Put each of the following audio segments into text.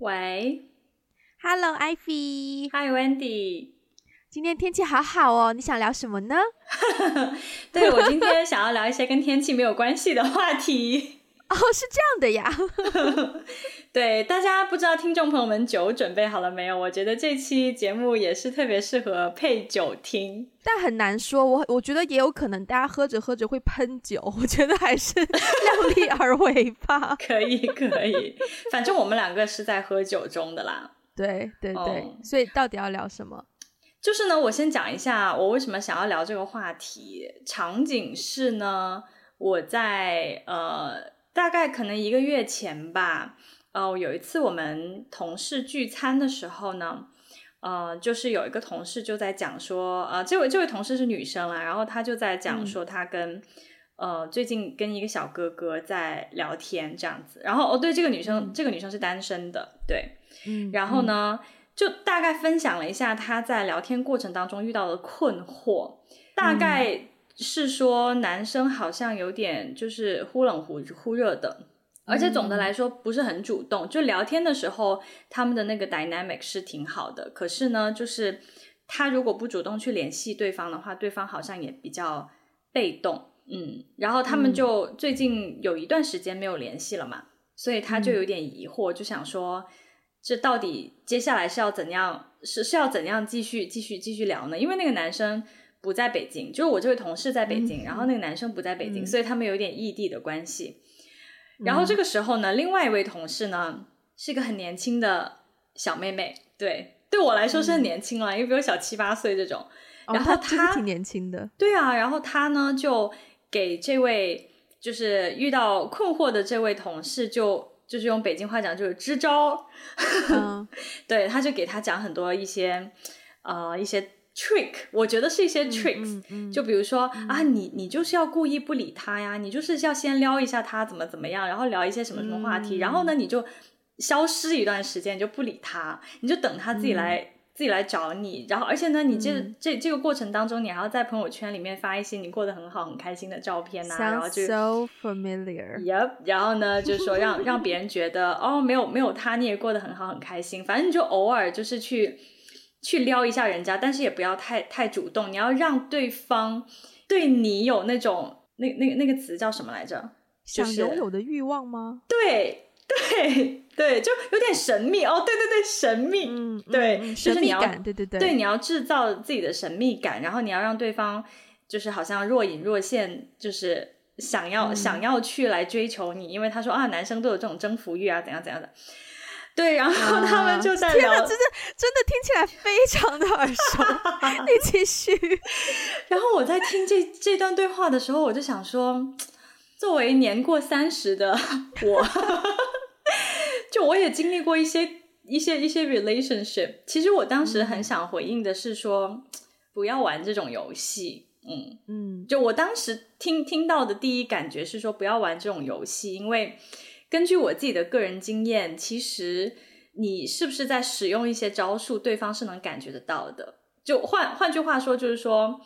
喂，Hello，Ivy。Hi，Wendy。今天天气好好哦，你想聊什么呢？对，我今天想要聊一些跟天气没有关系的话题。哦，是这样的呀。对，大家不知道听众朋友们酒准备好了没有？我觉得这期节目也是特别适合配酒听，但很难说。我我觉得也有可能大家喝着喝着会喷酒，我觉得还是 量力而为吧。可以可以，反正我们两个是在喝酒中的啦。对对对，oh. 所以到底要聊什么？就是呢，我先讲一下我为什么想要聊这个话题。场景是呢，我在呃。大概可能一个月前吧，呃，有一次我们同事聚餐的时候呢，呃，就是有一个同事就在讲说，呃，这位这位同事是女生啦，然后她就在讲说她跟，嗯、呃，最近跟一个小哥哥在聊天这样子，然后哦，对，这个女生，嗯、这个女生是单身的，对，嗯，然后呢，就大概分享了一下她在聊天过程当中遇到的困惑，大概。嗯是说男生好像有点就是忽冷忽忽热的，而且总的来说不是很主动。就聊天的时候，他们的那个 dynamic 是挺好的。可是呢，就是他如果不主动去联系对方的话，对方好像也比较被动。嗯，然后他们就最近有一段时间没有联系了嘛，所以他就有点疑惑，就想说这到底接下来是要怎样，是是要怎样继续继续继续聊呢？因为那个男生。不在北京，就是我这位同事在北京，嗯、然后那个男生不在北京，嗯、所以他们有点异地的关系。嗯、然后这个时候呢，另外一位同事呢是一个很年轻的小妹妹，对，对我来说是很年轻了，嗯、因为比我小七八岁这种。然后她、哦、挺年轻的，对啊，然后她呢就给这位就是遇到困惑的这位同事就，就就是用北京话讲就是支招，嗯、对，他就给他讲很多一些呃一些。trick，我觉得是一些 tricks，、嗯嗯。嗯、就比如说、嗯、啊，你你就是要故意不理他呀，你就是要先撩一下他怎么怎么样，然后聊一些什么什么话题，嗯、然后呢你就消失一段时间，你就不理他，你就等他自己来、嗯、自己来找你，然后而且呢你这、嗯、这这个过程当中，你还要在朋友圈里面发一些你过得很好很开心的照片呐、啊，然后就 so familiar，Yep，然后呢就是说让让别人觉得哦没有没有他你也过得很好很开心，反正你就偶尔就是去。去撩一下人家，但是也不要太太主动。你要让对方对你有那种那那那个词叫什么来着？想拥有的欲望吗？对对对，就有点神秘哦。对对对，神秘，嗯，对，嗯、就是你要神秘感，对对对，对，你要制造自己的神秘感，然后你要让对方就是好像若隐若现，就是想要、嗯、想要去来追求你，因为他说啊，男生都有这种征服欲啊，怎样怎样的。对，然后他们就在聊，啊、真的真的听起来非常的耳熟。你继续。然后我在听这这段对话的时候，我就想说，作为年过三十的我，就我也经历过一些一些一些 relationship。其实我当时很想回应的是说，嗯、不要玩这种游戏。嗯嗯，就我当时听听到的第一感觉是说，不要玩这种游戏，因为。根据我自己的个人经验，其实你是不是在使用一些招数，对方是能感觉得到的。就换换句话说，就是说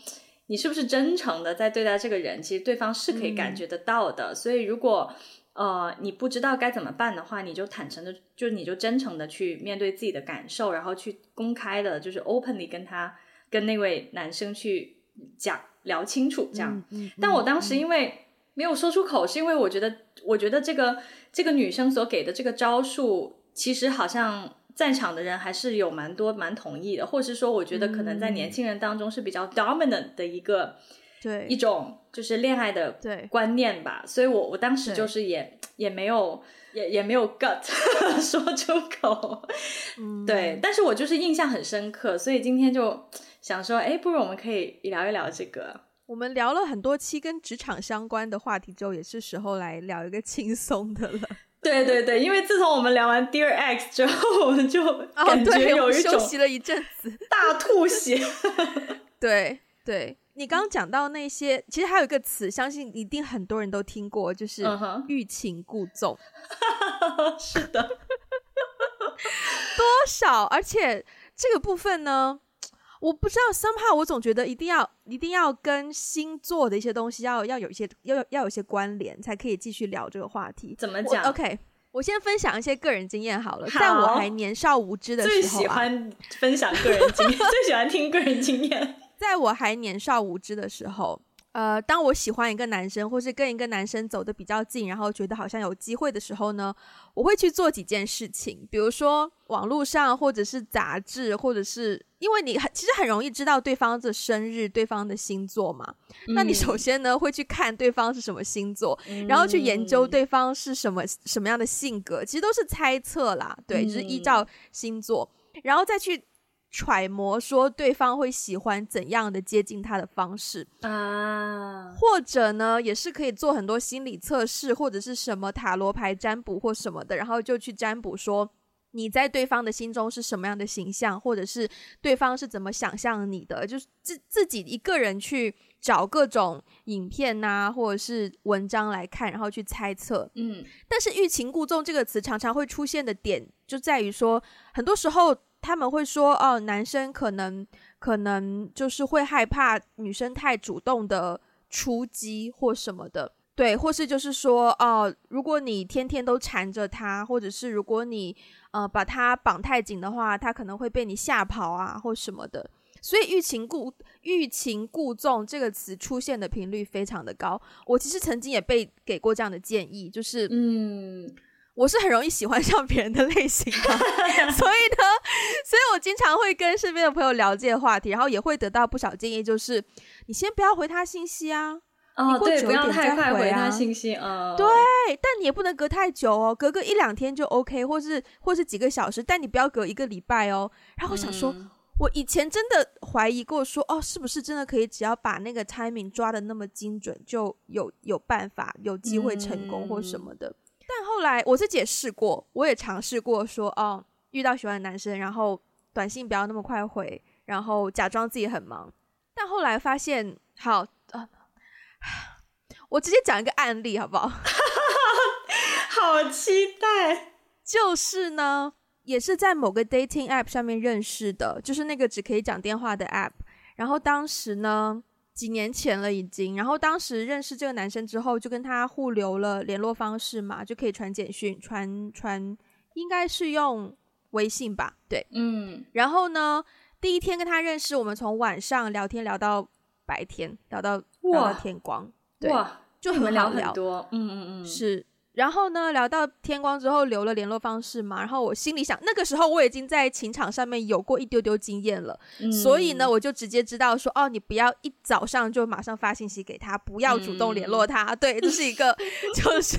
你是不是真诚的在对待这个人，其实对方是可以感觉得到的。嗯、所以如果呃你不知道该怎么办的话，你就坦诚的，就你就真诚的去面对自己的感受，然后去公开的，就是 openly 跟他跟那位男生去讲聊清楚这样。嗯嗯、但我当时因为没有说出口，是因为我觉得，我觉得这个。这个女生所给的这个招数，其实好像在场的人还是有蛮多蛮同意的，或是说，我觉得可能在年轻人当中是比较 dominant 的一个，对一种就是恋爱的观念吧。所以我我当时就是也也没有也也没有 gut 说出口，嗯、对，但是我就是印象很深刻，所以今天就想说，哎，不如我们可以聊一聊这个。我们聊了很多期跟职场相关的话题之后，也是时候来聊一个轻松的了。对对对，因为自从我们聊完 Dear X 之后，我们就感觉有一种休息了一阵子大吐血。对对，你刚刚讲到那些，其实还有一个词，相信一定很多人都听过，就是欲擒故纵。是的，多少？而且这个部分呢？我不知道，somehow 我总觉得一定要一定要跟星座的一些东西要要有一些要要有一些关联，才可以继续聊这个话题。怎么讲？OK，我先分享一些个人经验好了。好在我还年少无知的时候、啊，最喜欢分享个人经验，最喜欢听个人经验。在我还年少无知的时候。呃，当我喜欢一个男生，或是跟一个男生走得比较近，然后觉得好像有机会的时候呢，我会去做几件事情，比如说网络上，或者是杂志，或者是因为你很其实很容易知道对方的生日、对方的星座嘛。嗯、那你首先呢会去看对方是什么星座，嗯、然后去研究对方是什么什么样的性格，其实都是猜测啦，对，就是依照星座，嗯、然后再去。揣摩说对方会喜欢怎样的接近他的方式啊，或者呢，也是可以做很多心理测试，或者是什么塔罗牌占卜或什么的，然后就去占卜说你在对方的心中是什么样的形象，或者是对方是怎么想象你的，就是自自己一个人去找各种影片呐，或者是文章来看，然后去猜测。嗯，但是欲擒故纵这个词常常会出现的点就在于说，很多时候。他们会说哦，男生可能可能就是会害怕女生太主动的出击或什么的，对，或是就是说哦，如果你天天都缠着他，或者是如果你呃把他绑太紧的话，他可能会被你吓跑啊或什么的。所以欲擒故欲擒故纵这个词出现的频率非常的高。我其实曾经也被给过这样的建议，就是嗯。我是很容易喜欢上别人的类型的，所以呢，所以我经常会跟身边的朋友聊这些话题，然后也会得到不少建议，就是你先不要回他信息啊，哦、你过久一点再回啊，对，不要太快回他信息，嗯，对，但你也不能隔太久哦，隔个一两天就 OK，或是或是几个小时，但你不要隔一个礼拜哦。然后我想说，嗯、我以前真的怀疑过说，哦，是不是真的可以只要把那个 timing 抓的那么精准，就有有办法有机会成功或什么的。嗯但后来我自己也试过，我也尝试过说，哦，遇到喜欢的男生，然后短信不要那么快回，然后假装自己很忙。但后来发现，好，呃，我直接讲一个案例好不好？好期待！就是呢，也是在某个 dating app 上面认识的，就是那个只可以讲电话的 app。然后当时呢。几年前了已经，然后当时认识这个男生之后，就跟他互留了联络方式嘛，就可以传简讯，传传应该是用微信吧，对，嗯，然后呢，第一天跟他认识，我们从晚上聊天聊到白天，聊到聊到天光，对，哇，就很聊很多，嗯嗯嗯，是。然后呢，聊到天光之后留了联络方式嘛，然后我心里想，那个时候我已经在情场上面有过一丢丢经验了，嗯、所以呢，我就直接知道说，哦，你不要一早上就马上发信息给他，不要主动联络他，嗯、对，这是一个，就是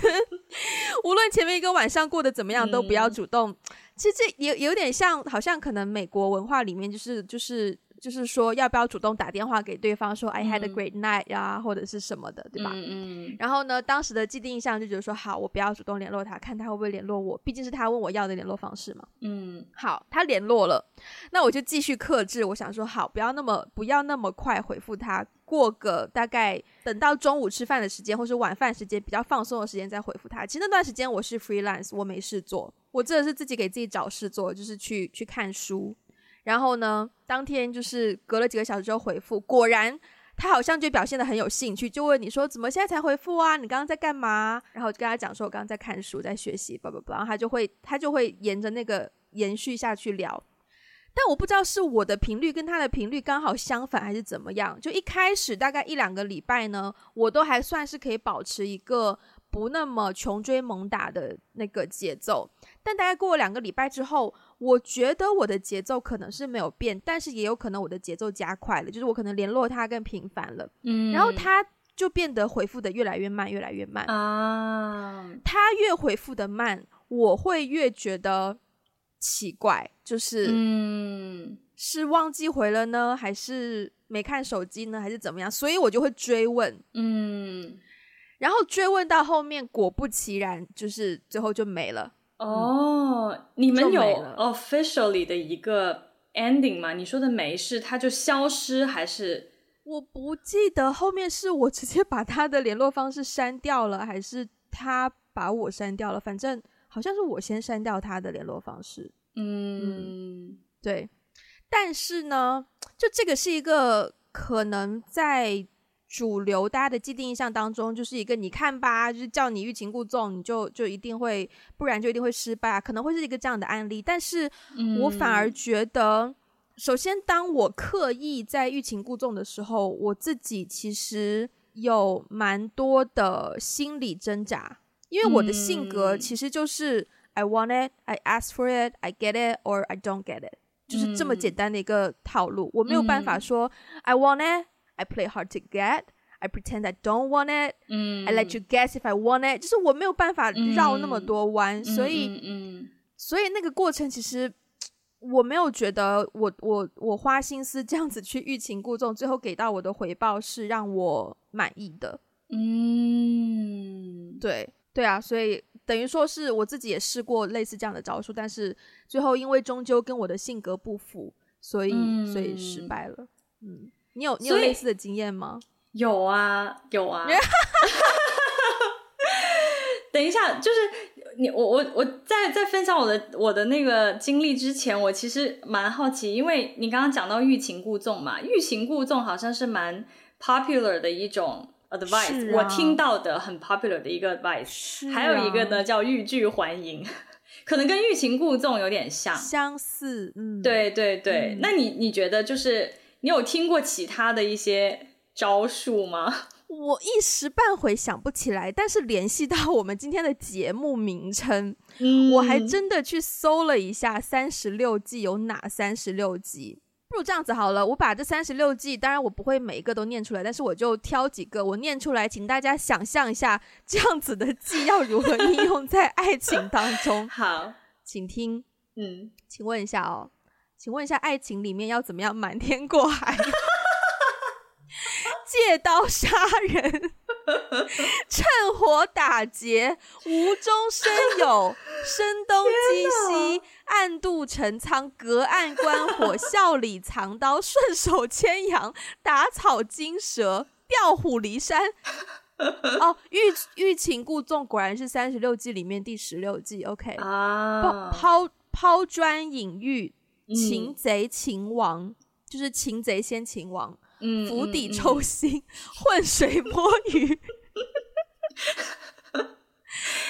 无论前面一个晚上过得怎么样，都不要主动。嗯、其实这也有点像，好像可能美国文化里面就是就是。就是说，要不要主动打电话给对方说、嗯、“I had a great night” 呀、啊，或者是什么的，对吧？嗯嗯。然后呢，当时的既定印象就觉得说，好，我不要主动联络他，看他会不会联络我，毕竟是他问我要的联络方式嘛。嗯。好，他联络了，那我就继续克制。我想说，好，不要那么不要那么快回复他，过个大概等到中午吃饭的时间，或是晚饭时间比较放松的时间再回复他。其实那段时间我是 freelance，我没事做，我真的是自己给自己找事做，就是去去看书。然后呢，当天就是隔了几个小时之后回复，果然他好像就表现得很有兴趣，就问你说怎么现在才回复啊？你刚刚在干嘛？然后就跟他讲说，我刚刚在看书，在学习，叭叭叭。然后他就会他就会沿着那个延续下去聊，但我不知道是我的频率跟他的频率刚好相反，还是怎么样。就一开始大概一两个礼拜呢，我都还算是可以保持一个不那么穷追猛打的那个节奏，但大概过了两个礼拜之后。我觉得我的节奏可能是没有变，但是也有可能我的节奏加快了，就是我可能联络他更频繁了，嗯，然后他就变得回复的越来越慢，越来越慢啊。他越回复的慢，我会越觉得奇怪，就是嗯，是忘记回了呢，还是没看手机呢，还是怎么样？所以我就会追问，嗯，然后追问到后面，果不其然，就是最后就没了。哦，嗯、你们有 officially 的一个 ending 吗？你说的没是，他就消失还是？我不记得后面是我直接把他的联络方式删掉了，还是他把我删掉了？反正好像是我先删掉他的联络方式。嗯，嗯，对。但是呢，就这个是一个可能在主流大家的既定印象当中，就是一个你看吧，就是叫你欲擒故纵，你就就一定会，不然就一定会失败啊，可能会是一个这样的案例。但是我反而觉得，嗯、首先当我刻意在欲擒故纵的时候，我自己其实有蛮多的心理挣扎，因为我的性格其实就是、嗯、I want it, I ask for it, I get it, or I don't get it，就是这么简单的一个套路。嗯、我没有办法说、嗯、I want it。I play hard to get. I pretend I don't want it. I let you guess if I want it. 就是我没有办法绕那么多弯，所以，所以那个过程其实我没有觉得我我我花心思这样子去欲擒故纵，最后给到我的回报是让我满意的。嗯，对对啊，所以等于说是我自己也试过类似这样的招数，但是最后因为终究跟我的性格不符，所以所以失败了。嗯。你有你有类似的经验吗？有啊有啊。等一下，就是你我我我在在分享我的我的那个经历之前，我其实蛮好奇，因为你刚刚讲到欲擒故纵嘛，欲擒故纵好像是蛮 popular 的一种 advice，、啊、我听到的很 popular 的一个 advice，、啊、还有一个呢叫欲拒还迎，可能跟欲擒故纵有点像相似，嗯，对对对，嗯、那你你觉得就是？你有听过其他的一些招数吗？我一时半会想不起来，但是联系到我们今天的节目名称，嗯、我还真的去搜了一下三十六计有哪三十六计。不如这样子好了，我把这三十六计，当然我不会每一个都念出来，但是我就挑几个我念出来，请大家想象一下这样子的计要如何应用在爱情当中。好，请听，嗯，请问一下哦。请问一下，爱情里面要怎么样瞒天过海、借刀杀人、趁火打劫、无中生有、声东击西、暗度陈仓、隔岸观火、笑里藏刀、顺手牵羊、打草惊蛇、调虎离山。哦，欲欲擒故纵果然是三十六计里面第十六计。OK 啊，抛抛砖引玉。擒贼擒王，嗯、就是擒贼先擒王，嗯，釜底抽薪，浑、水摸鱼，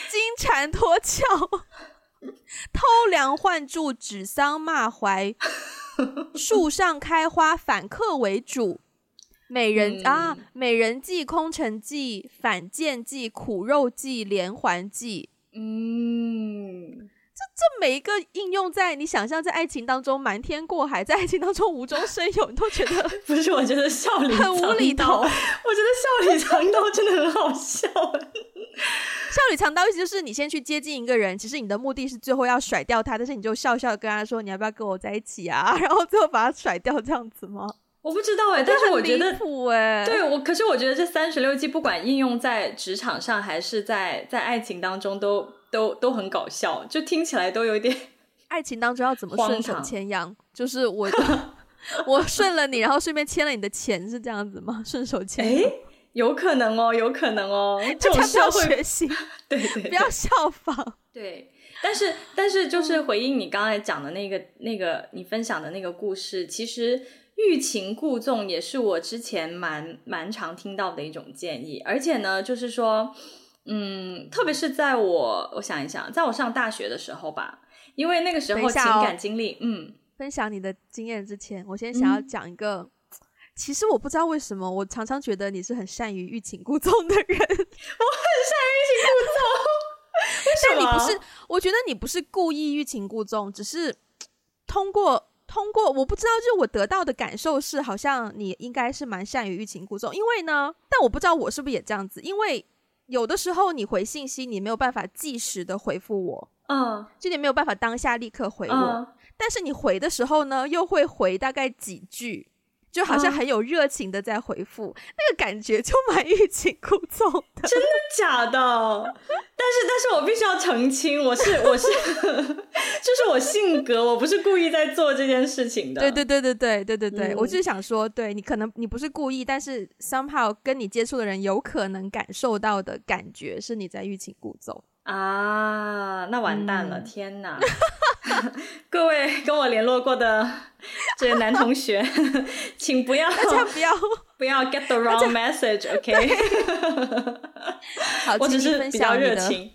金蝉脱壳，偷梁换柱，指桑骂槐，树上开花，反客为主，美人、嗯、啊，美人计，空城计，反间计，苦肉计，连环计，嗯。这这每一个应用在你想象在爱情当中瞒天过海，在爱情当中无中生有，你都觉得 不是？我觉得笑里 很无厘头。我觉得笑里藏刀真的很好笑。笑里藏刀意思就是你先去接近一个人，其实你的目的是最后要甩掉他，但是你就笑笑跟他说你要不要跟我在一起啊？然后最后把他甩掉这样子吗？我不知道哎、欸，但是我觉得。对我，可是我觉得这三十六计不管应用在职场上还是在在爱情当中都。都都很搞笑，就听起来都有点。爱情当中要怎么顺手牵羊？就是我 我顺了你，然后顺便牵了你的钱，是这样子吗？顺手牵羊，有可能哦，有可能哦。这种社会学习，对，对对，不要效仿。对，但是但是就是回应你刚才讲的那个那个你分享的那个故事，其实欲擒故纵也是我之前蛮蛮常听到的一种建议，而且呢，就是说。嗯，特别是在我，我想一想，在我上大学的时候吧，因为那个时候情感经历，哦、嗯，分享你的经验之前，我先想要讲一个，嗯、其实我不知道为什么，我常常觉得你是很善于欲擒故纵的人，我很善于欲擒故纵，但你不是，我觉得你不是故意欲擒故纵，只是通过通过，我不知道，就是我得到的感受是，好像你应该是蛮善于欲擒故纵，因为呢，但我不知道我是不是也这样子，因为。有的时候你回信息，你没有办法即时的回复我，嗯，就你没有办法当下立刻回我，嗯、但是你回的时候呢，又会回大概几句。就好像很有热情的在回复，嗯、那个感觉就蛮欲擒故纵的。真的假的？但是，但是我必须要澄清，我是我是，就是我性格，我不是故意在做这件事情的。对对对对对对对对，嗯、我就是想说，对你可能你不是故意，但是 somehow 跟你接触的人有可能感受到的感觉是你在欲擒故纵啊，那完蛋了，嗯、天哪！各位跟我联络过的这个男同学，请不要，大家不要不要 get the wrong message，OK？我只是比较热情。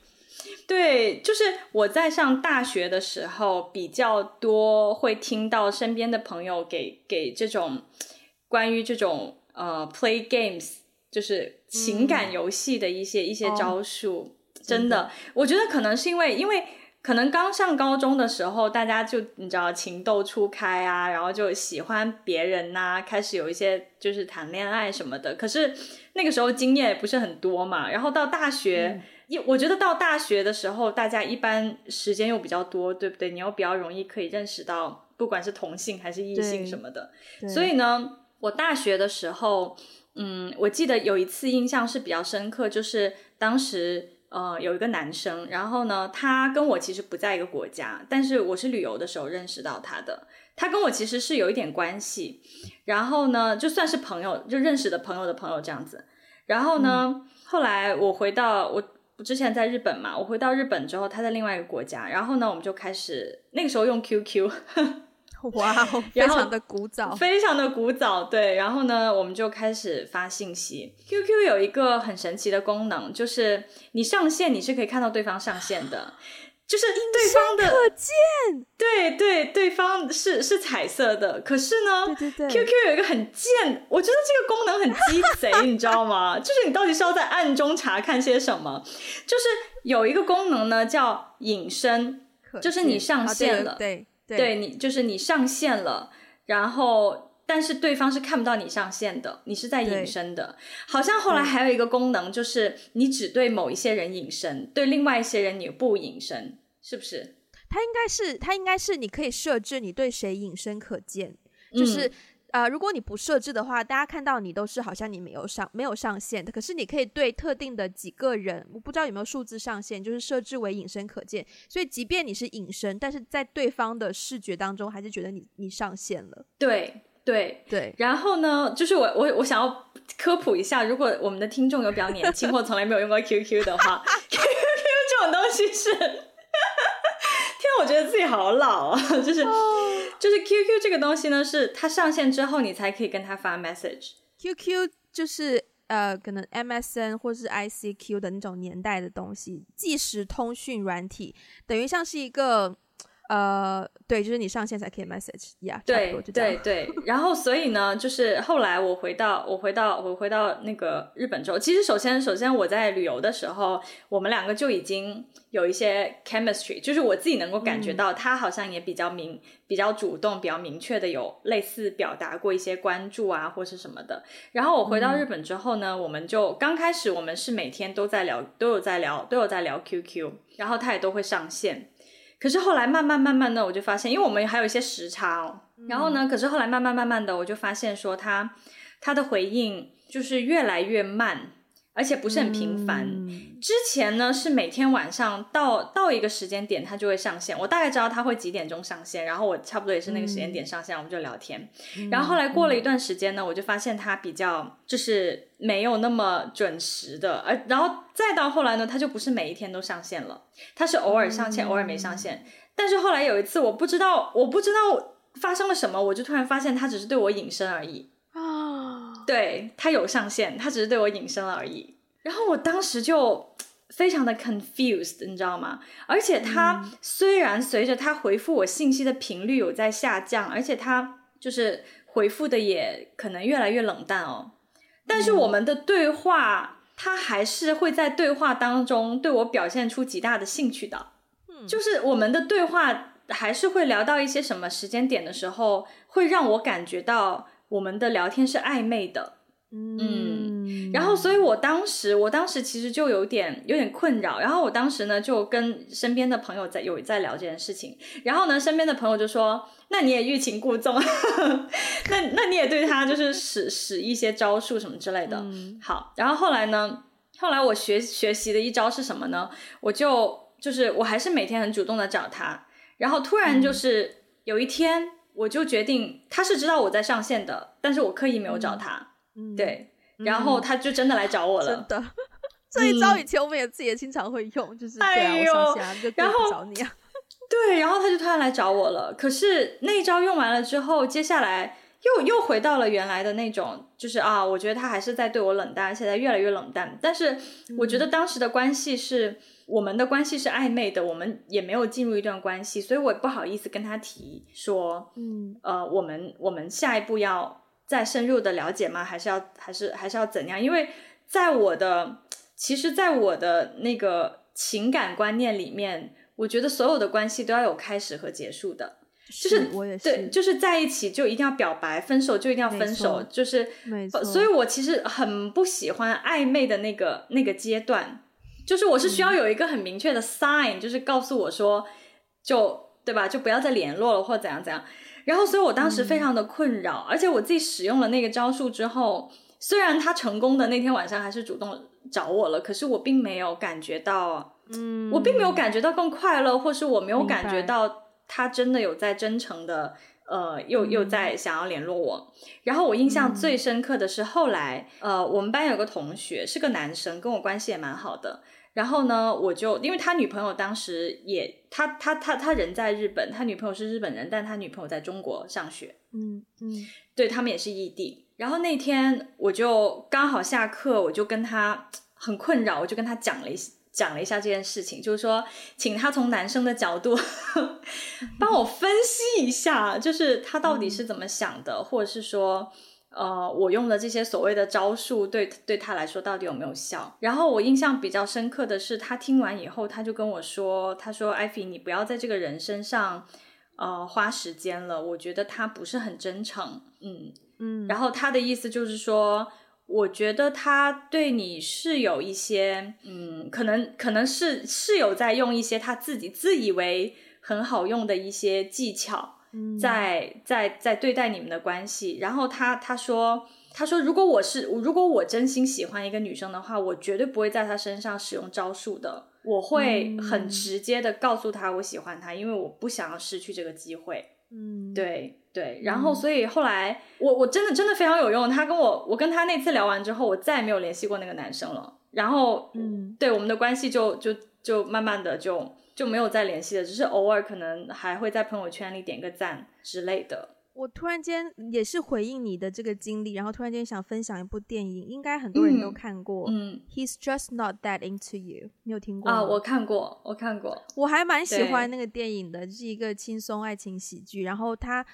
对，就是我在上大学的时候，比较多会听到身边的朋友给给这种关于这种呃 play games，就是情感游戏的一些、嗯、一些招数。哦、真的，我觉得可能是因为因为。可能刚上高中的时候，大家就你知道情窦初开啊，然后就喜欢别人呐、啊，开始有一些就是谈恋爱什么的。可是那个时候经验也不是很多嘛。然后到大学，一、嗯、我觉得到大学的时候，大家一般时间又比较多，对不对？你又比较容易可以认识到，不管是同性还是异性什么的。所以呢，我大学的时候，嗯，我记得有一次印象是比较深刻，就是当时。呃，有一个男生，然后呢，他跟我其实不在一个国家，但是我是旅游的时候认识到他的。他跟我其实是有一点关系，然后呢，就算是朋友，就认识的朋友的朋友这样子。然后呢，嗯、后来我回到我之前在日本嘛，我回到日本之后，他在另外一个国家，然后呢，我们就开始那个时候用 QQ。哇哦，非常的古早，非常的古早，对。然后呢，我们就开始发信息。QQ 有一个很神奇的功能，就是你上线，你是可以看到对方上线的，就是对方的可见。对对，对方是是彩色的。可是呢，对对对，QQ 有一个很贱，我觉得这个功能很鸡贼，你知道吗？就是你到底是要在暗中查看些什么？就是有一个功能呢，叫隐身，就是你上线了，对。对，对你就是你上线了，然后但是对方是看不到你上线的，你是在隐身的。好像后来还有一个功能，就是你只对某一些人隐身，对另外一些人你不隐身，是不是？它应该是，它应该是你可以设置你对谁隐身可见，就是。嗯呃，如果你不设置的话，大家看到你都是好像你没有上没有上线的。可是你可以对特定的几个人，我不知道有没有数字上限，就是设置为隐身可见。所以即便你是隐身，但是在对方的视觉当中，还是觉得你你上线了。对对对。然后呢，就是我我我想要科普一下，如果我们的听众有比较年轻 或从来没有用过 QQ 的话，QQ 这种东西是，天，我觉得自己好老啊，就是。Oh. 就是 QQ 这个东西呢，是它上线之后你才可以跟他发 message。QQ 就是呃，可能 MSN 或是 ICQ 的那种年代的东西，即时通讯软体，等于像是一个。呃，对，就是你上线才可以 message 对对对。然后所以呢，就是后来我回到我回到我回到那个日本之后，其实首先首先我在旅游的时候，我们两个就已经有一些 chemistry，就是我自己能够感觉到他好像也比较明、嗯、比较主动、比较明确的有类似表达过一些关注啊或是什么的。然后我回到日本之后呢，嗯、我们就刚开始我们是每天都在聊，都有在聊，都有在聊 QQ，然后他也都会上线。可是后来慢慢慢慢的，我就发现，因为我们还有一些时差哦。然后呢，可是后来慢慢慢慢的，我就发现说他他的回应就是越来越慢。而且不是很频繁。嗯。之前呢是每天晚上到到一个时间点，他就会上线。我大概知道他会几点钟上线，然后我差不多也是那个时间点上线，嗯、我们就聊天。然后后来过了一段时间呢，我就发现他比较就是没有那么准时的。而然后再到后来呢，他就不是每一天都上线了，他是偶尔上线，嗯、偶尔没上线。但是后来有一次，我不知道我不知道发生了什么，我就突然发现他只是对我隐身而已。对，他有上线，他只是对我隐身了而已。然后我当时就非常的 confused，你知道吗？而且他虽然随着他回复我信息的频率有在下降，而且他就是回复的也可能越来越冷淡哦。但是我们的对话，他还是会在对话当中对我表现出极大的兴趣的。就是我们的对话还是会聊到一些什么时间点的时候，会让我感觉到。我们的聊天是暧昧的，嗯，然后所以我当时，我当时其实就有点有点困扰，然后我当时呢就跟身边的朋友在有在聊这件事情，然后呢身边的朋友就说：“那你也欲擒故纵，那那你也对他就是使使一些招数什么之类的。嗯”好，然后后来呢，后来我学学习的一招是什么呢？我就就是我还是每天很主动的找他，然后突然就是有一天。嗯我就决定，他是知道我在上线的，但是我刻意没有找他，嗯、对、嗯，然后他就真的来找我了。真的，这一招以前我们也自己也经常会用，就是、嗯、对啊，我上线就找你啊。对，然后他就突然来找我了。可是那一招用完了之后，接下来又又回到了原来的那种，就是啊，我觉得他还是在对我冷淡，现在越来越冷淡。但是我觉得当时的关系是、嗯、我们的关系是暧昧的，我们也没有进入一段关系，所以我也不好意思跟他提说，嗯，呃，我们我们下一步要再深入的了解吗？还是要还是还是要怎样？因为在我的其实，在我的那个情感观念里面。我觉得所有的关系都要有开始和结束的，就是我也是对，就是在一起就一定要表白，分手就一定要分手，就是。所以我其实很不喜欢暧昧的那个那个阶段，就是我是需要有一个很明确的 sign，、嗯、就是告诉我说，就对吧，就不要再联络了或怎样怎样。然后，所以我当时非常的困扰，嗯、而且我自己使用了那个招数之后，虽然他成功的那天晚上还是主动找我了，可是我并没有感觉到。嗯，我并没有感觉到更快乐，或是我没有感觉到他真的有在真诚的，呃，又又在想要联络我。然后我印象最深刻的是后来，嗯、呃，我们班有个同学是个男生，跟我关系也蛮好的。然后呢，我就因为他女朋友当时也，他他他他人在日本，他女朋友是日本人，但他女朋友在中国上学。嗯嗯，对，他们也是异地。然后那天我就刚好下课，我就跟他很困扰，我就跟他讲了一。讲了一下这件事情，就是说，请他从男生的角度 帮我分析一下，就是他到底是怎么想的，嗯、或者是说，呃，我用的这些所谓的招数对对他来说到底有没有效？然后我印象比较深刻的是，他听完以后，他就跟我说：“他说，艾菲，你不要在这个人身上呃花时间了，我觉得他不是很真诚。”嗯嗯，然后他的意思就是说。我觉得他对你是有一些，嗯，可能可能是是有在用一些他自己自以为很好用的一些技巧，在在在对待你们的关系。然后他他说他说，如果我是如果我真心喜欢一个女生的话，我绝对不会在她身上使用招数的，我会很直接的告诉她我喜欢她，因为我不想要失去这个机会。嗯，对。对，然后所以后来、嗯、我我真的真的非常有用。他跟我我跟他那次聊完之后，我再也没有联系过那个男生了。然后嗯，对，我们的关系就就就慢慢的就就没有再联系了，只是偶尔可能还会在朋友圈里点个赞之类的。我突然间也是回应你的这个经历，然后突然间想分享一部电影，应该很多人都看过。嗯，He's just not that into you，你有听过吗？啊，我看过，我看过，我还蛮喜欢那个电影的，是一个轻松爱情喜剧，然后他。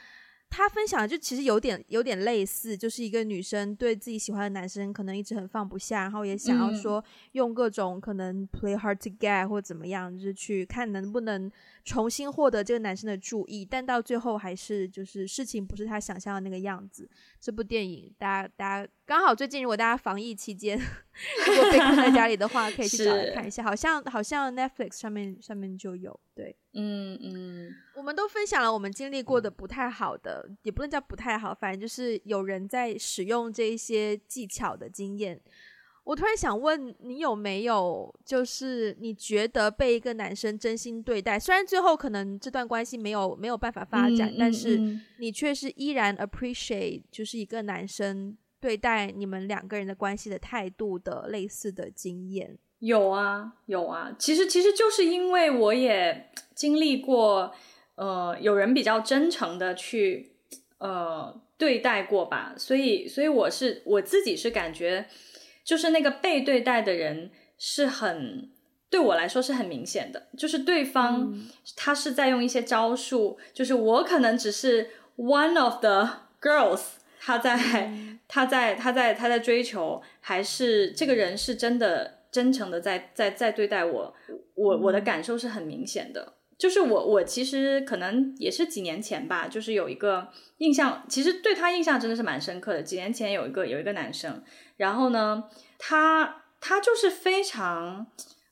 他分享的就其实有点有点类似，就是一个女生对自己喜欢的男生可能一直很放不下，然后也想要说用各种可能 play hard to get 或怎么样，就是去看能不能重新获得这个男生的注意，但到最后还是就是事情不是他想象的那个样子。这部电影大家大家刚好最近如果大家防疫期间如果被困在家里的话，可以去找来看一下，好像好像 Netflix 上面上面就有。对，嗯嗯，我们都分享了我们经历过的不太好的，也不能叫不太好，反正就是有人在使用这一些技巧的经验。我突然想问你有没有，就是你觉得被一个男生真心对待，虽然最后可能这段关系没有没有办法发展，嗯、但是你却是依然 appreciate，就是一个男生对待你们两个人的关系的态度的类似的经验。有啊，有啊，其实其实就是因为我也经历过，呃，有人比较真诚的去呃对待过吧，所以所以我是我自己是感觉，就是那个被对待的人是很对我来说是很明显的，就是对方他是在用一些招数，就是我可能只是 one of the girls，他在他在他在他在追求，还是这个人是真的。真诚的在在在对待我，我我的感受是很明显的，就是我我其实可能也是几年前吧，就是有一个印象，其实对他印象真的是蛮深刻的。几年前有一个有一个男生，然后呢，他他就是非常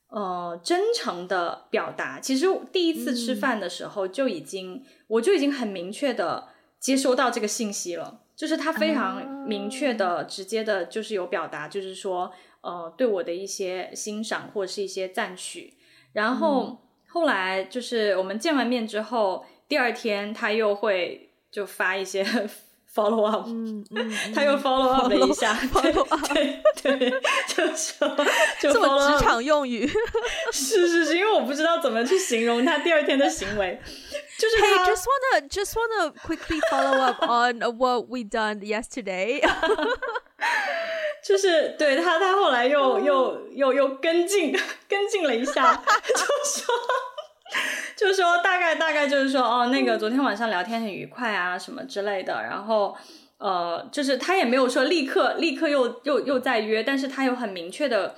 呃真诚的表达。其实第一次吃饭的时候就已经，嗯、我就已经很明确的接收到这个信息了，就是他非常明确的、直接的，就是有表达，就是说。呃，对我的一些欣赏或者是一些赞许，然后、嗯、后来就是我们见完面之后，第二天他又会就发一些 follow up，嗯嗯，他又 follow up 了一下，follow up，对对，就说就这么职场用语，是是是，因为我不知道怎么去形容他第二天的行为，就是他 Hey, just wanna just wanna quickly follow up on what we done yesterday，就是对他他后来又又又又跟进跟进了一下，就说。就说大概大概就是说哦，那个昨天晚上聊天很愉快啊，什么之类的。然后呃，就是他也没有说立刻立刻又又又再约，但是他有很明确的，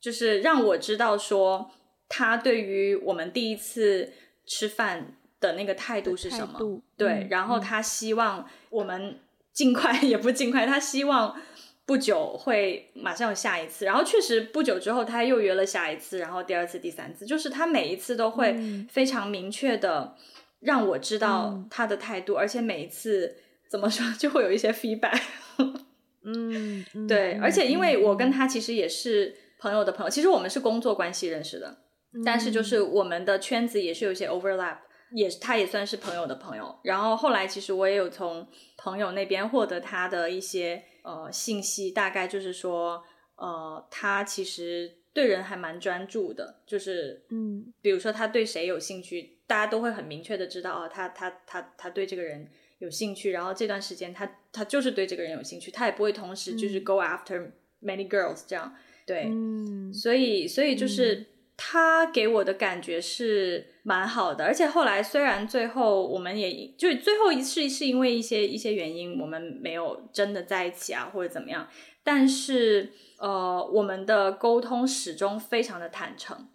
就是让我知道说他对于我们第一次吃饭的那个态度是什么。对，嗯、然后他希望我们尽快，也不尽快，他希望。不久会马上有下一次，然后确实不久之后他又约了下一次，然后第二次、第三次，就是他每一次都会非常明确的让我知道他的态度，嗯、而且每一次怎么说就会有一些 feedback。嗯，对，而且因为我跟他其实也是朋友的朋友，其实我们是工作关系认识的，嗯、但是就是我们的圈子也是有一些 overlap，也他也算是朋友的朋友。然后后来其实我也有从朋友那边获得他的一些。呃，信息大概就是说，呃，他其实对人还蛮专注的，就是，嗯，比如说他对谁有兴趣，大家都会很明确的知道，哦，他他他他对这个人有兴趣，然后这段时间他他就是对这个人有兴趣，他也不会同时就是 go after many girls 这样，对，嗯，所以所以就是。嗯他给我的感觉是蛮好的，而且后来虽然最后我们也就最后一次是因为一些一些原因，我们没有真的在一起啊，或者怎么样，但是呃，我们的沟通始终非常的坦诚，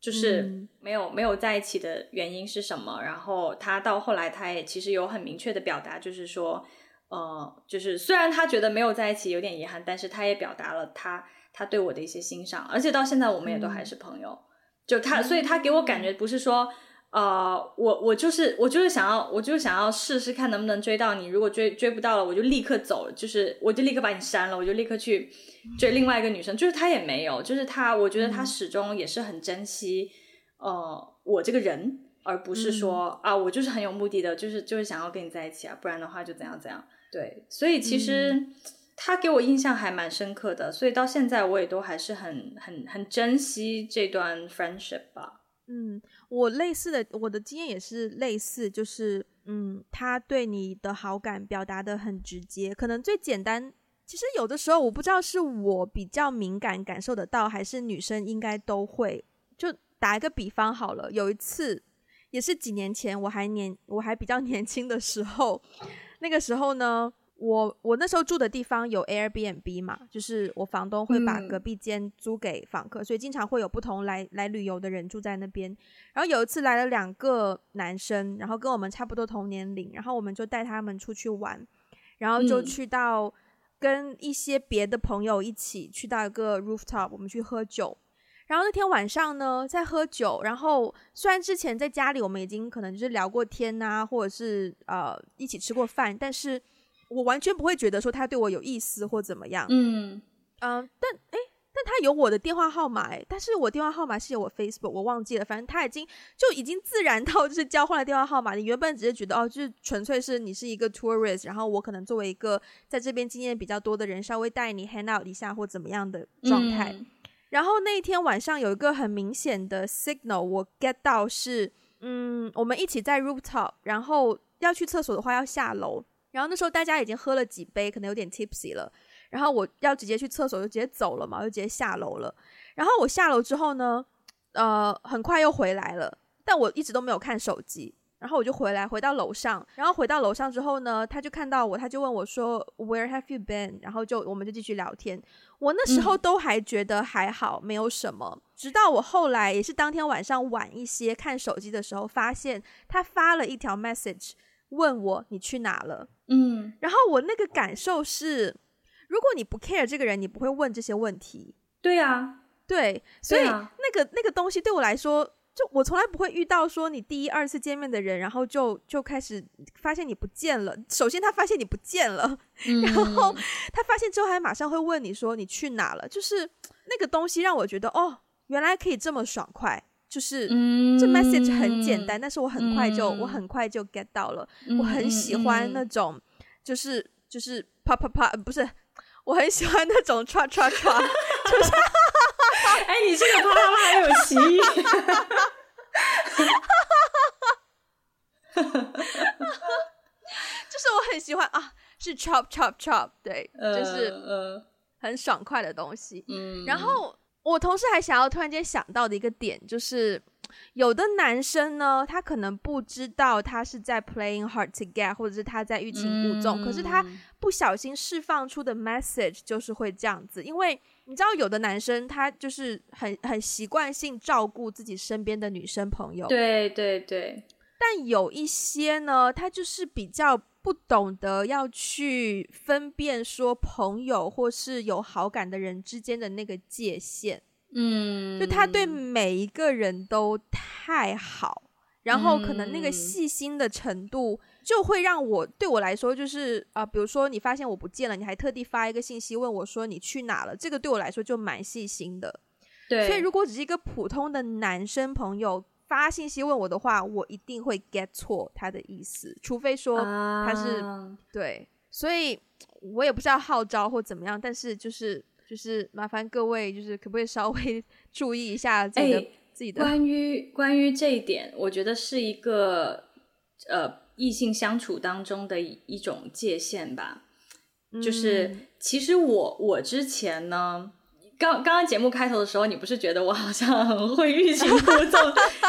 就是没有没有在一起的原因是什么，然后他到后来他也其实有很明确的表达，就是说呃，就是虽然他觉得没有在一起有点遗憾，但是他也表达了他他对我的一些欣赏，而且到现在我们也都还是朋友。嗯就他，所以他给我感觉不是说，呃，我我就是我就是想要，我就是想要试试看能不能追到你。如果追追不到了，我就立刻走，就是我就立刻把你删了，我就立刻去追另外一个女生。就是他也没有，就是他，我觉得他始终也是很珍惜，呃，我这个人，而不是说啊，我就是很有目的的，就是就是想要跟你在一起啊，不然的话就怎样怎样。对，所以其实。他给我印象还蛮深刻的，所以到现在我也都还是很很很珍惜这段 friendship 吧。嗯，我类似的，我的经验也是类似，就是嗯，他对你的好感表达得很直接，可能最简单。其实有的时候我不知道是我比较敏感感受得到，还是女生应该都会。就打一个比方好了，有一次也是几年前，我还年我还比较 年轻的时候，那个时候呢。我我那时候住的地方有 Airbnb 嘛，就是我房东会把隔壁间租给访客，嗯、所以经常会有不同来来旅游的人住在那边。然后有一次来了两个男生，然后跟我们差不多同年龄，然后我们就带他们出去玩，然后就去到跟一些别的朋友一起去到一个 rooftop，我们去喝酒。然后那天晚上呢，在喝酒，然后虽然之前在家里我们已经可能就是聊过天啊，或者是呃一起吃过饭，但是。我完全不会觉得说他对我有意思或怎么样，嗯嗯、呃，但哎，但他有我的电话号码哎，但是我电话号码是有我 Facebook，我忘记了，反正他已经就已经自然到就是交换了电话号码。你原本只是觉得哦，就是纯粹是你是一个 tourist，然后我可能作为一个在这边经验比较多的人，稍微带你 hang out 一下或怎么样的状态。嗯、然后那一天晚上有一个很明显的 signal，我 get 到是，嗯，我们一起在 rooftop，然后要去厕所的话要下楼。然后那时候大家已经喝了几杯，可能有点 tipsy 了。然后我要直接去厕所，就直接走了嘛，就直接下楼了。然后我下楼之后呢，呃，很快又回来了，但我一直都没有看手机。然后我就回来，回到楼上。然后回到楼上之后呢，他就看到我，他就问我说：“Where have you been？” 然后就我们就继续聊天。我那时候都还觉得还好，没有什么。直到我后来也是当天晚上晚一些看手机的时候，发现他发了一条 message。问我你去哪了？嗯，然后我那个感受是，如果你不 care 这个人，你不会问这些问题。对啊，对，所以啊，那个那个东西对我来说，就我从来不会遇到说你第一二次见面的人，然后就就开始发现你不见了。首先他发现你不见了，嗯，然后他发现之后还马上会问你说你去哪了。就是那个东西让我觉得哦，原来可以这么爽快。就是，嗯、这 message 很简单，但是我很快就，嗯、我很快就 get 到了。嗯、我很喜欢那种就是就是啪啪啪，不是，我很喜欢那种唰唰唰，就是，哎，你这个啪啪啪还有歧义。就是我很喜欢啊，是 chop chop chop，对，呃、就是很爽快的东西。嗯，然后我同事还想要突然间想到的一个点，就是有的男生呢，他可能不知道他是在 playing hard to get，或者是他在欲擒故纵，嗯、可是他不小心释放出的 message 就是会这样子，因为你知道，有的男生他就是很很习惯性照顾自己身边的女生朋友，对对对。但有一些呢，他就是比较不懂得要去分辨说朋友或是有好感的人之间的那个界限，嗯，就他对每一个人都太好，然后可能那个细心的程度就会让我对我来说就是啊、呃，比如说你发现我不见了，你还特地发一个信息问我说你去哪了，这个对我来说就蛮细心的，对，所以如果只是一个普通的男生朋友。发信息问我的话，我一定会 get 错他的意思，除非说他是、啊、对，所以我也不知道号召或怎么样，但是就是就是麻烦各位，就是可不可以稍微注意一下自己的、欸、自己的。关于关于这一点，我觉得是一个呃异性相处当中的一种界限吧。嗯、就是其实我我之前呢，刚刚刚节目开头的时候，你不是觉得我好像很会欲擒故纵？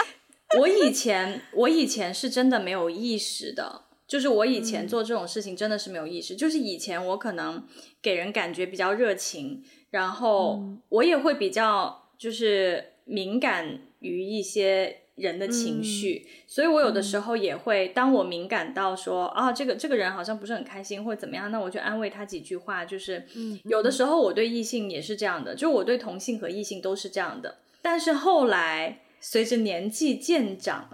我以前，我以前是真的没有意识的，就是我以前做这种事情真的是没有意识。嗯、就是以前我可能给人感觉比较热情，然后我也会比较就是敏感于一些人的情绪，嗯、所以我有的时候也会，当我敏感到说啊，这个这个人好像不是很开心或者怎么样，那我就安慰他几句话。就是有的时候我对异性也是这样的，就我对同性和异性都是这样的，但是后来。随着年纪渐长，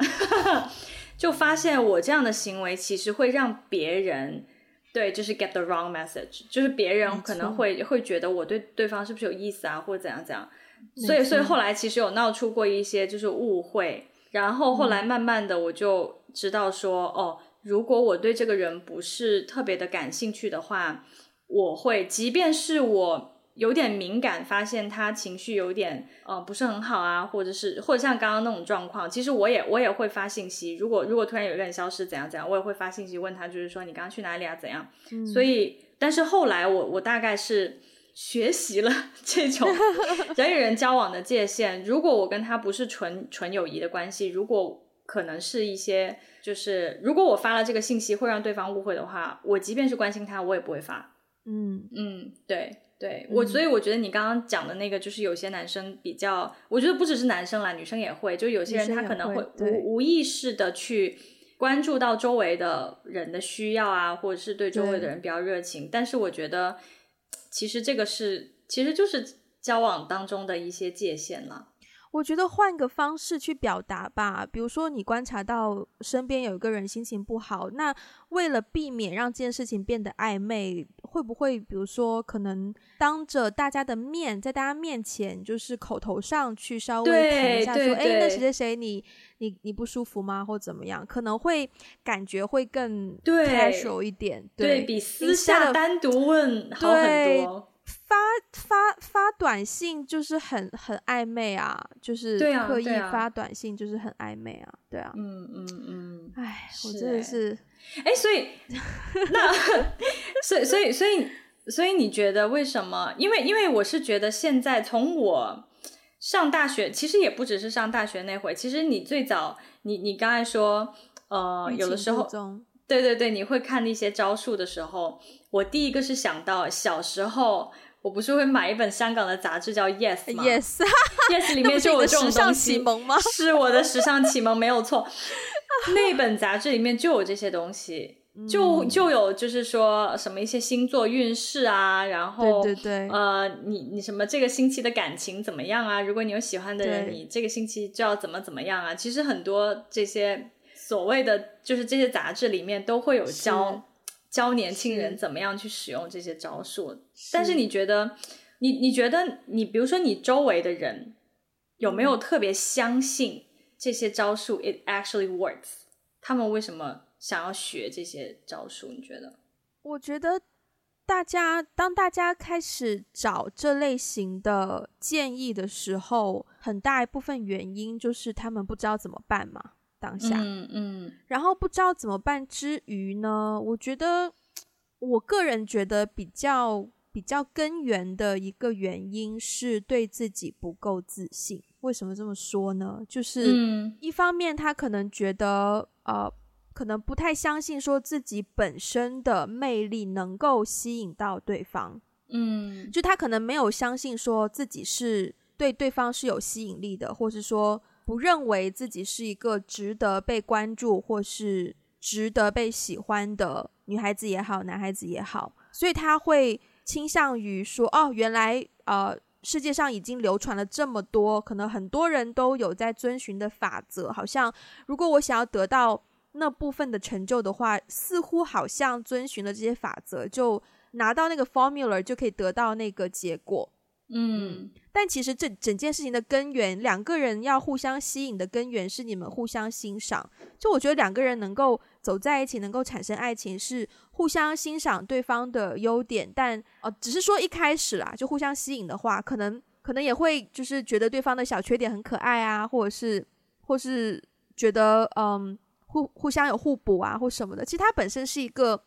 就发现我这样的行为其实会让别人对，就是 get the wrong message，就是别人可能会会觉得我对对方是不是有意思啊，或者怎样怎样。所以，所以后来其实有闹出过一些就是误会，然后后来慢慢的我就知道说，哦，如果我对这个人不是特别的感兴趣的话，我会，即便是我。有点敏感，发现他情绪有点呃不是很好啊，或者是或者像刚刚那种状况，其实我也我也会发信息。如果如果突然有一个人消失怎样怎样，我也会发信息问他，就是说你刚刚去哪里啊怎样。嗯、所以，但是后来我我大概是学习了 这种 人与人交往的界限。如果我跟他不是纯纯友谊的关系，如果可能是一些就是如果我发了这个信息会让对方误会的话，我即便是关心他，我也不会发。嗯嗯，对。对我，所以我觉得你刚刚讲的那个，就是有些男生比较，我觉得不只是男生啦，女生也会，就有些人他可能会无无意识的去关注到周围的人的需要啊，或者是对周围的人比较热情，但是我觉得其实这个是，其实就是交往当中的一些界限了。我觉得换个方式去表达吧，比如说你观察到身边有一个人心情不好，那为了避免让这件事情变得暧昧，会不会比如说可能当着大家的面，在大家面前，就是口头上去稍微谈一下说，说，哎，那谁谁谁，你你你不舒服吗？或怎么样？可能会感觉会更 casual 一点，对，对，对比私下单独问好很多。发发发短信就是很很暧昧啊，就是刻意发短信就是很暧昧啊，对啊，嗯嗯嗯，哎，我真的是，哎，所以 那所以所以所以所以你觉得为什么？因为因为我是觉得现在从我上大学，其实也不只是上大学那会，其实你最早你你刚才说呃，有的时候，对对对，你会看那些招数的时候，我第一个是想到小时候。我不是会买一本香港的杂志叫 Yes 吗？Yes，Yes 里面就有这种东西吗？是我的时尚启蒙，没有错。那本杂志里面就有这些东西，就就有就是说什么一些星座运势啊，然后对对对，呃，你你什么这个星期的感情怎么样啊？如果你有喜欢的人，你这个星期就要怎么怎么样啊？其实很多这些所谓的就是这些杂志里面都会有教。教年轻人怎么样去使用这些招数，是但是你觉得，你你觉得你比如说你周围的人有没有特别相信这些招数？It actually works。他们为什么想要学这些招数？你觉得？我觉得大家当大家开始找这类型的建议的时候，很大一部分原因就是他们不知道怎么办嘛。当下，嗯嗯，然后不知道怎么办之余呢，我觉得我个人觉得比较比较根源的一个原因是对自己不够自信。为什么这么说呢？就是一方面他可能觉得呃。可能不太相信说自己本身的魅力能够吸引到对方，嗯，就他可能没有相信说自己是对对方是有吸引力的，或是说不认为自己是一个值得被关注或是值得被喜欢的女孩子也好，男孩子也好，所以他会倾向于说，哦，原来呃世界上已经流传了这么多，可能很多人都有在遵循的法则，好像如果我想要得到。那部分的成就的话，似乎好像遵循了这些法则，就拿到那个 formula 就可以得到那个结果。嗯，但其实这整件事情的根源，两个人要互相吸引的根源是你们互相欣赏。就我觉得两个人能够走在一起，能够产生爱情，是互相欣赏对方的优点。但呃，只是说一开始啦，就互相吸引的话，可能可能也会就是觉得对方的小缺点很可爱啊，或者是或是觉得嗯。互互相有互补啊，或什么的，其实它本身是一个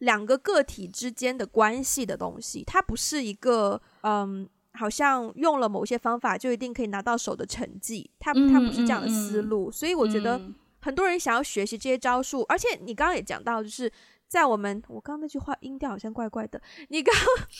两个个体之间的关系的东西，它不是一个嗯，好像用了某些方法就一定可以拿到手的成绩，它它不是这样的思路，嗯嗯、所以我觉得很多人想要学习这些招数，而且你刚刚也讲到，就是在我们我刚刚那句话音调好像怪怪的，你刚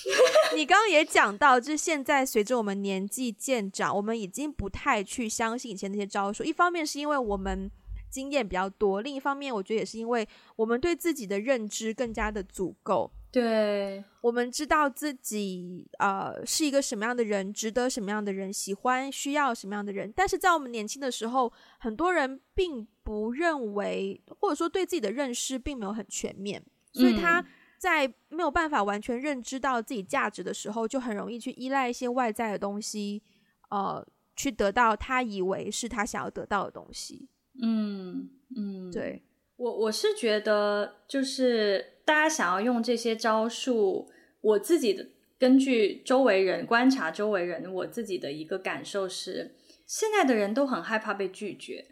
你刚刚也讲到，就是现在随着我们年纪渐长，我们已经不太去相信以前那些招数，一方面是因为我们。经验比较多，另一方面，我觉得也是因为我们对自己的认知更加的足够。对，我们知道自己呃是一个什么样的人，值得什么样的人喜欢，需要什么样的人。但是在我们年轻的时候，很多人并不认为，或者说对自己的认识并没有很全面，所以他在没有办法完全认知到自己价值的时候，就很容易去依赖一些外在的东西，呃，去得到他以为是他想要得到的东西。嗯嗯，对，我我是觉得，就是大家想要用这些招数，我自己的根据周围人观察周围人，我自己的一个感受是，现在的人都很害怕被拒绝。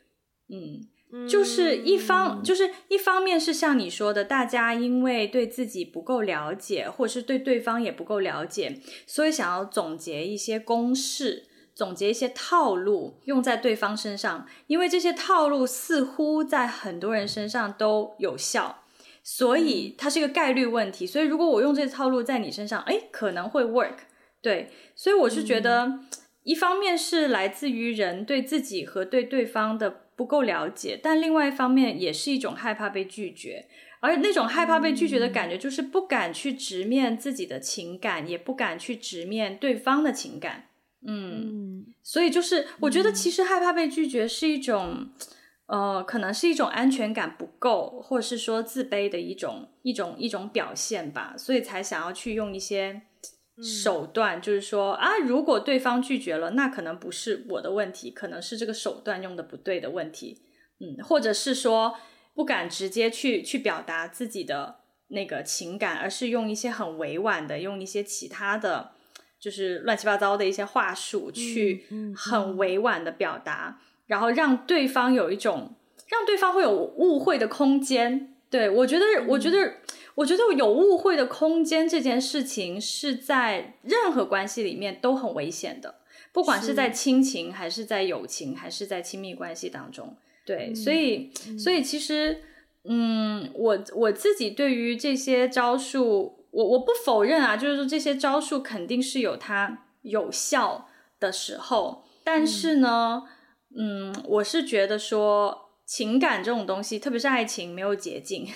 嗯，就是一方，就是一方面是像你说的，大家因为对自己不够了解，或是对对方也不够了解，所以想要总结一些公式。总结一些套路用在对方身上，因为这些套路似乎在很多人身上都有效，所以它是一个概率问题。所以如果我用这套路在你身上，诶，可能会 work。对，所以我是觉得，一方面是来自于人对自己和对对方的不够了解，但另外一方面也是一种害怕被拒绝，而那种害怕被拒绝的感觉，就是不敢去直面自己的情感，也不敢去直面对方的情感。嗯，所以就是我觉得其实害怕被拒绝是一种，嗯、呃，可能是一种安全感不够，或者是说自卑的一种一种一种表现吧，所以才想要去用一些手段，嗯、就是说啊，如果对方拒绝了，那可能不是我的问题，可能是这个手段用的不对的问题，嗯，或者是说不敢直接去去表达自己的那个情感，而是用一些很委婉的，用一些其他的。就是乱七八糟的一些话术，去很委婉的表达，然后让对方有一种让对方会有误会的空间。对，我觉得，嗯、我觉得，我觉得有误会的空间这件事情是在任何关系里面都很危险的，不管是在亲情还是在友情还是在亲密关系当中。对，嗯、所以，所以其实，嗯，我我自己对于这些招数。我我不否认啊，就是说这些招数肯定是有它有效的时候，但是呢，嗯，嗯，我是觉得说情感这种东西，特别是爱情，没有捷径，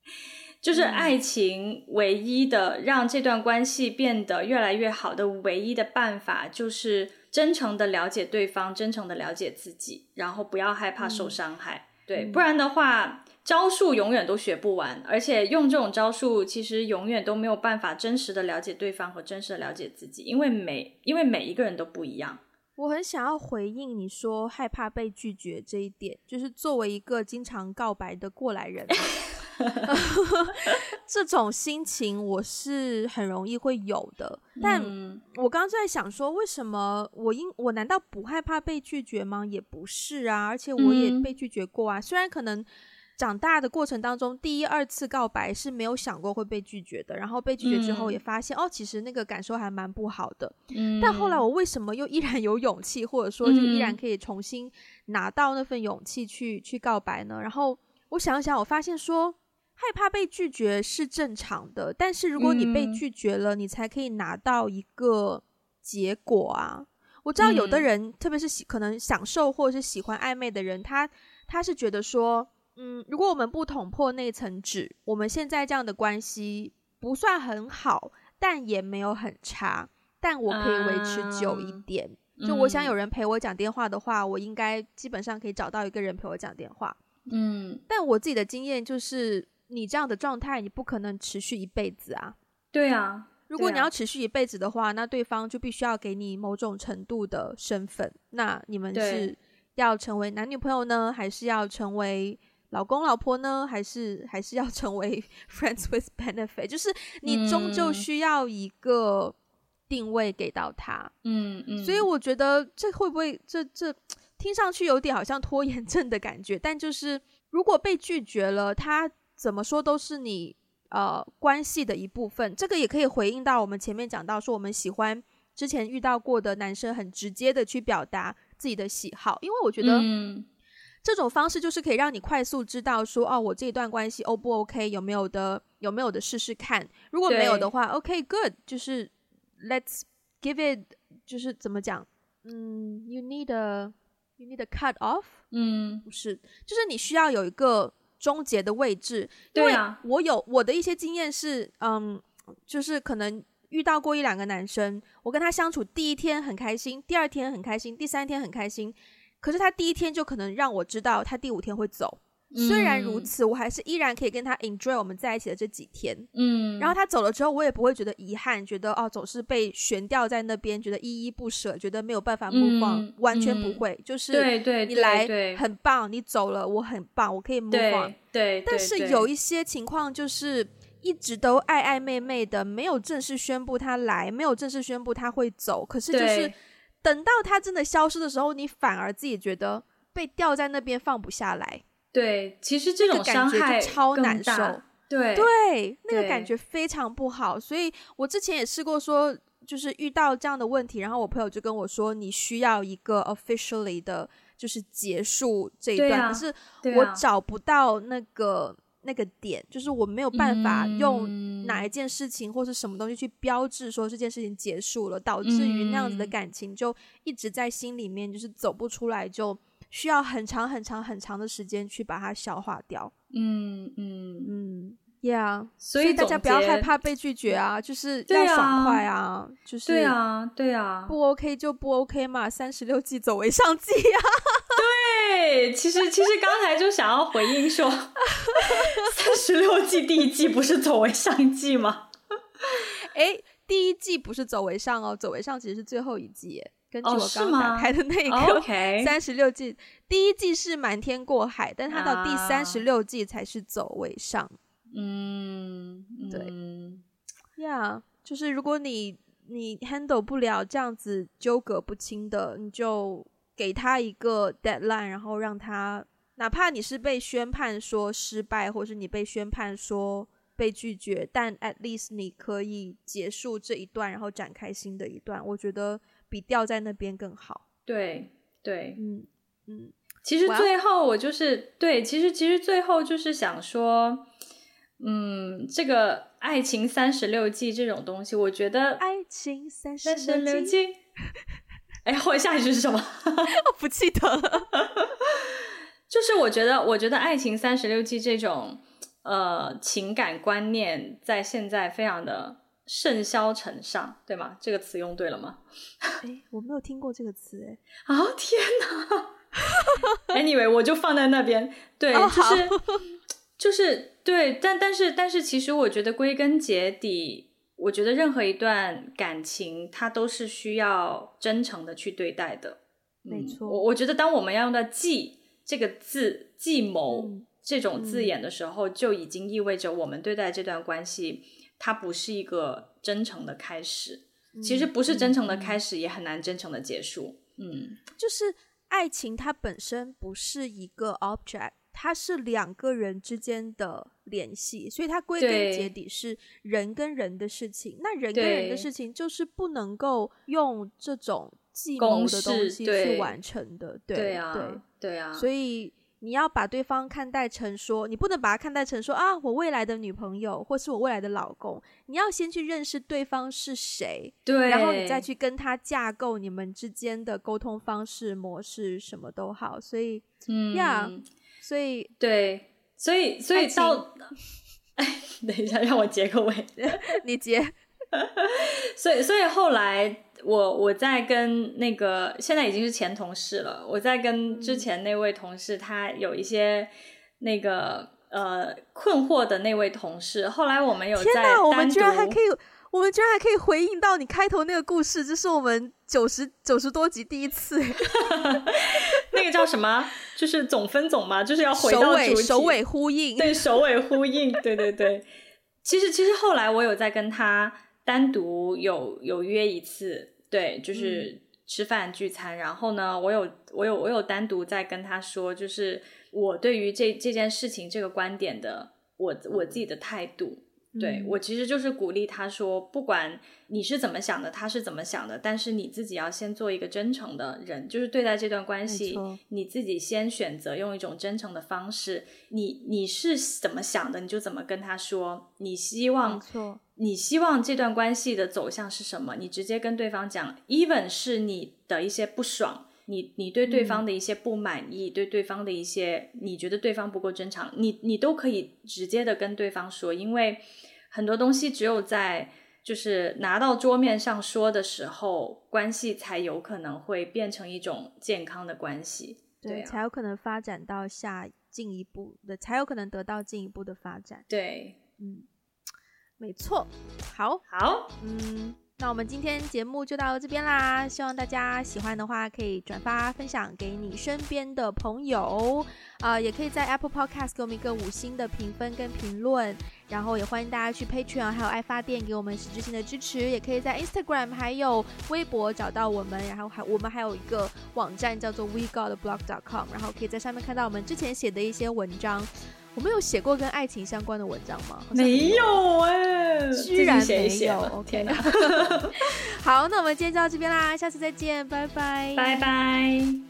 就是爱情唯一的让这段关系变得越来越好的唯一的办法，就是真诚的了解对方，真诚的了解自己，然后不要害怕受伤害，嗯、对，不然的话。招数永远都学不完，而且用这种招数，其实永远都没有办法真实的了解对方和真实的了解自己，因为每因为每一个人都不一样。我很想要回应你说害怕被拒绝这一点，就是作为一个经常告白的过来人，这种心情我是很容易会有的。但我刚刚在想说，为什么我应我难道不害怕被拒绝吗？也不是啊，而且我也被拒绝过啊。虽然可能。长大的过程当中，第一、二次告白是没有想过会被拒绝的，然后被拒绝之后也发现，嗯、哦，其实那个感受还蛮不好的。嗯，但后来我为什么又依然有勇气，或者说就依然可以重新拿到那份勇气去去告白呢？然后我想想，我发现说害怕被拒绝是正常的，但是如果你被拒绝了，你才可以拿到一个结果啊。我知道有的人，特别是喜可能享受或者是喜欢暧昧的人，他他是觉得说。嗯，如果我们不捅破那层纸，我们现在这样的关系不算很好，但也没有很差，但我可以维持久一点。Uh, 就我想有人陪我讲电话的话，嗯、我应该基本上可以找到一个人陪我讲电话。嗯，但我自己的经验就是，你这样的状态，你不可能持续一辈子啊。对啊，如果你要持续一辈子的话，那对方就必须要给你某种程度的身份。那你们是要成为男女朋友呢，还是要成为？老公老婆呢？还是还是要成为 friends with benefit？就是你终究需要一个定位给到他。嗯嗯。所以我觉得这会不会这这听上去有点好像拖延症的感觉？但就是如果被拒绝了，他怎么说都是你呃关系的一部分。这个也可以回应到我们前面讲到说，我们喜欢之前遇到过的男生很直接的去表达自己的喜好，因为我觉得。嗯这种方式就是可以让你快速知道说，哦，我这一段关系 O 不 OK，有没有的，有没有的试试看。如果没有的话，OK，good，就是 Let's give it，就是怎么讲？嗯，You need a，You need a cut off。嗯，不是，就是你需要有一个终结的位置。对啊，我有我的一些经验是，嗯，就是可能遇到过一两个男生，我跟他相处第一天很开心，第二天很开心，第三天很开心。可是他第一天就可能让我知道他第五天会走，嗯、虽然如此，我还是依然可以跟他 enjoy 我们在一起的这几天。嗯，然后他走了之后，我也不会觉得遗憾，觉得哦总是被悬吊在那边，觉得依依不舍，觉得没有办法 on，嗯、完全不会。嗯、就是对对，你来很棒，你走了我很棒，我可以 move on。对，但是有一些情况就是一直都爱爱昧昧的，没有正式宣布他来，没有正式宣布他会走，可是就是。等到它真的消失的时候，你反而自己觉得被吊在那边放不下来。对，其实这种伤害就超难受。对对，那个感觉非常不好。所以我之前也试过说，就是遇到这样的问题，然后我朋友就跟我说，你需要一个 officially 的，就是结束这一段。啊、可是我找不到那个。那个点就是我没有办法用哪一件事情或是什么东西去标志说这件事情结束了，导致于那样子的感情就一直在心里面，就是走不出来，就需要很长很长很长的时间去把它消化掉。嗯嗯。嗯，Yeah，所以大家不要害怕被拒绝啊，就是要爽快啊，就是对啊对啊，不 OK 就不 OK 嘛，三十六计走为上计啊。对，其实其实刚才就想要回应说，三十六计第一计不是走为上计吗？哎，第一计不是走为上哦，走为上其实是最后一计耶。根据我刚刚打开的那个 三十六计，第一计是瞒天过海，但它到第三十六计才是走为上。嗯，对呀，yeah, 就是如果你你 handle 不了这样子纠葛不清的，你就。给他一个 deadline，然后让他，哪怕你是被宣判说失败，或是你被宣判说被拒绝，但 at least 你可以结束这一段，然后展开新的一段。我觉得比掉在那边更好。对对，嗯嗯。其实最后我就是对，其实其实最后就是想说，嗯，这个爱情三十六计这种东西，我觉得爱情三十六计。哎，后面下一句是什么？我不记得了。就是我觉得，我觉得爱情三十六计这种呃情感观念，在现在非常的甚嚣尘上，对吗？这个词用对了吗？哎，我没有听过这个词，哎。啊、哦，天哪！Anyway，我就放在那边。对，哦、就是就是对，但但是但是，其实我觉得归根结底。我觉得任何一段感情，它都是需要真诚的去对待的。没错，我我觉得当我们要用到计这个字，计谋这种字眼的时候，嗯、就已经意味着我们对待这段关系，它不是一个真诚的开始。嗯、其实不是真诚的开始，也很难真诚的结束。嗯，就是爱情它本身不是一个 object。它是两个人之间的联系，所以它归根结底是人跟人的事情。那人跟人的事情就是不能够用这种计谋的东西去完成的。对，对啊，对，对啊。所以你要把对方看待成说，你不能把他看待成说啊，我未来的女朋友或是我未来的老公。你要先去认识对方是谁，对，然后你再去跟他架构你们之间的沟通方式模式，什么都好。所以，嗯，呀。所以对，所以所以到，哎，等一下，让我结个尾，你结。所以所以后来我我在跟那个现在已经是前同事了，我在跟之前那位同事，他有一些那个呃困惑的那位同事，后来我们有在我们居然还可以。我们居然还可以回应到你开头那个故事，这是我们九十九十多集第一次。那个叫什么？就是总分总嘛，就是要回到首尾首尾呼应。对，首尾呼应。对对对。其实其实后来我有在跟他单独有有约一次，对，就是吃饭聚餐。嗯、然后呢，我有我有我有单独在跟他说，就是我对于这这件事情这个观点的我我自己的态度。对，我其实就是鼓励他说，不管你是怎么想的，他是怎么想的，但是你自己要先做一个真诚的人，就是对待这段关系，你自己先选择用一种真诚的方式。你你是怎么想的，你就怎么跟他说。你希望，你希望这段关系的走向是什么？你直接跟对方讲，even 是你的一些不爽。你你对对方的一些不满意，嗯、对对方的一些你觉得对方不够真诚，你你都可以直接的跟对方说，因为很多东西只有在就是拿到桌面上说的时候，关系才有可能会变成一种健康的关系，对，对啊，才有可能发展到下进一步的，才有可能得到进一步的发展。对，嗯，没错，好，好，嗯。那我们今天节目就到这边啦，希望大家喜欢的话可以转发分享给你身边的朋友，啊、呃，也可以在 Apple Podcast 给我们一个五星的评分跟评论，然后也欢迎大家去 Patreon 还有爱发电给我们实质性的支持，也可以在 Instagram 还有微博找到我们，然后还我们还有一个网站叫做 WeGotTheBlog.com，然后可以在上面看到我们之前写的一些文章。我们有写过跟爱情相关的文章吗？没有，居然没有。写 OK，好，那我们今天就到这边啦，下次再见，拜拜，拜拜。